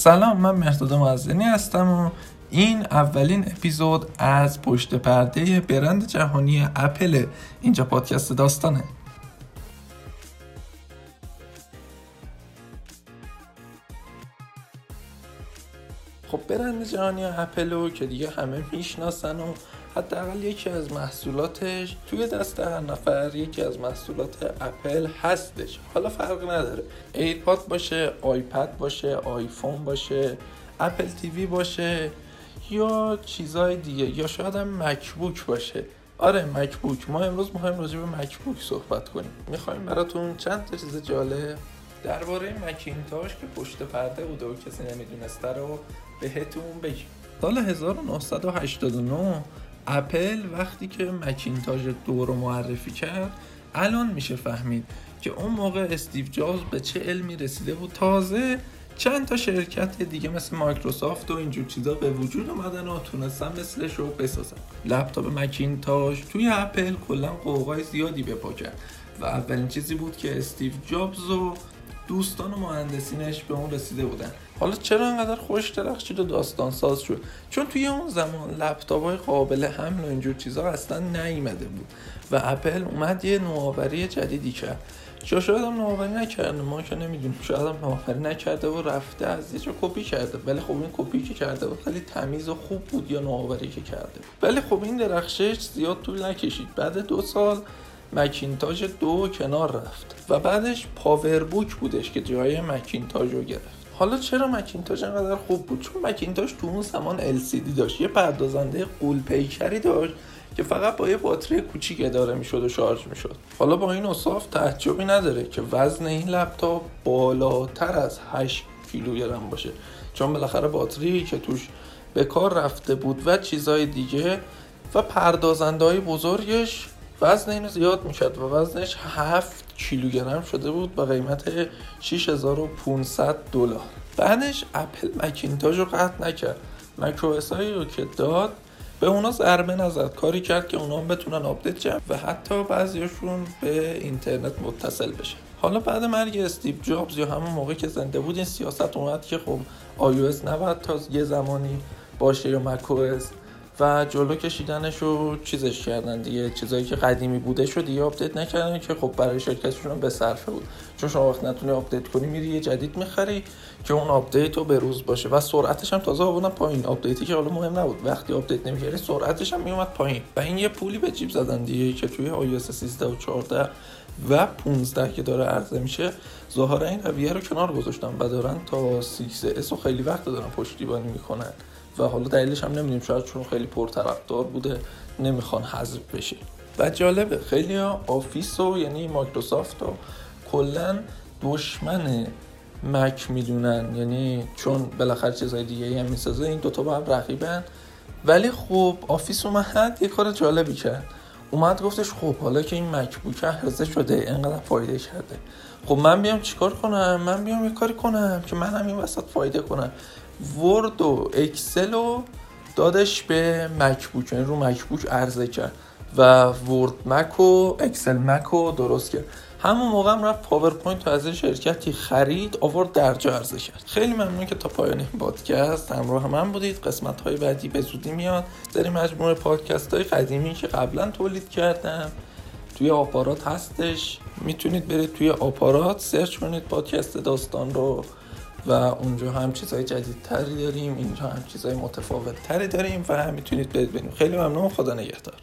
سلام من مهداد معزنی هستم و این اولین اپیزود از پشت پرده برند جهانی اپل. اینجا پادکست داستانه. خب برند جهانی اپل که دیگه همه می‌شناسن و حداقل یکی از محصولاتش توی دست هر نفر یکی از محصولات اپل هستش. حالا فرق نداره. AirPod باشه آیپد باشه آیفون باشه Apple TV باشه یا چیزای دیگه یا شاید هم مکبوک باشه. آره مکبوک. ما امروز می‌خوایم راجع به مکبوک صحبت کنیم. می‌خوایم براتون چند تا چیز جالب درباره مکینتاش که پشت پرده بوده و کسی نمی‌دونسته رو بهتون بگیم. سال 1989 اپل وقتی که مکینتاش دو رو معرفی کرد الان میشه فهمید که اون موقع استیو جابز به چه علمی رسیده بود. تازه چند تا شرکت دیگه مثل مایکروسافت و اینجور چیزا به وجود اومدن و تونستن مثلش رو بسازن. لپتاپ مکینتاش توی اپل کلا غوغای زیادی به پا کرد. و اولین چیزی بود که استیو جابز و دوستان و مهندسینش به اون رسیده بودن. حالا چرا انقدر خوش درخشید و داستان ساز شد؟ چون توی اون زمان لپتاپ های قابل حمل و اینجور چیزا اصلا نیومده بود و اپل اومد یه نوآوری جدیدی کرد. یا شاید هم نوآوری نکرده ما که نمی‌دونیم. شاید هم نوآوری نکرده و رفته از یه کپی کرده. ولی خب این کپی که کرده بود خیلی تمیز و خوب بود یا نوآوری که کرده ولی خب این درخشش زیاد طول نکشید. بعد دو سال مکینتاش دو کنار رفت و بعدش PowerBook بودش که جای مکینتاش رو گرفت. حالا چرا مکینتاش انقدر خوب بود؟ چون مکینتاش تو اون زمان LCD داشت. یه پردازنده غول پیکری داشت که فقط با یه باتری کوچیک اداره می‌شد و شارژ می‌شد. حالا با این اصاف تعجبی نداره که وزن این لپتاپ بالاتر از 8 کیلوگرم باشه. چون بالاخره باتری که توش به کار رفته بود و چیزای دیگه و پردازنده های بزرگش وزن اینو زیاد می‌کرد و وزنش 7 کیلوگرم شده بود با قیمت 6500 دلار. بعدش اپل مکینتاژ رو قطع نکرد. مکروس رو که داد به اونا ضربه نزد. کاری کرد که اونا بتونن آپدیت جمع و حتی بعضیشون به اینترنت متصل بشه حالا بعد مرگ استیو جابز یا همون موقع که زنده بود این سیاست اومد که خب iOS نباید تا یه زمانی باشه یا مکوس و جلو کشیدنش رو چیزش کردن دیگه. چیزایی که قدیمی بوده شد دیگه آپدیت نکردن که خب برای شرکتشون به صرفه بود. چون شما وقت نتونی آپدیت کنی میری یه جدید می‌خری که اون آپدیت رو به روز باشه. و سرعتش هم تازه آوردن پایین. آپدیتی که حالا مهم نبود. وقتی آپدیت نمی‌کردی سرعتش هم میومد پایین. و این یه پولی به جیب زدن دیگه که توی iOS 13 و 14 و 15 که داره عرضه میشه ظاهرا این رویه رو کنار گذاشتن و دارن تا 6S و خیلی وقت دارن پشتیبانی می‌کنن. و حالا دلیلش هم نمی‌دونیم شاید چون خیلی پرطرفدار بوده نمی‌خوان حذف بشه. و جالبه خیلی آفیس و یعنی مایکروسافت و کلا دشمن مک می‌دونن. یعنی چون بالاخره چیزای دیگه هم می‌سازه این دوتا با هم رقیبن. ولی خب Office اومد یه کار جالبی کرد. اومد گفتش خب حالا که این مکبوک هزه شده انقدر فایده کرده. خب من بیام چیکار کنم؟ من بیام یه کاری کنم که من هم این وسط فایده کنم. Word و Excel رو دادش به مکبوک یعنی رو مکبوک عرضه کرد. و Word Mac و Excel Mac رو درست کرد. همون موقع هم رفت PowerPoint از این شرکتی خرید آورد درجا عرضه کرد. خیلی ممنون که تا پایان این پادکست همراه من بودید. قسمت های بعدی به زودی میاد. در مجموعه پادکست های قدیمی که قبلا تولید کردم. توی آپارات هستش. می‌تونید برید توی آپارات search کنید پادکست داستان رو و اونجا هم چیزهای جدیدتری داریم. اینجا هم چیزهای متفاوت تری داریم و هم می‌تونید ببینیم خیلی ممنون. خدا نگهدار.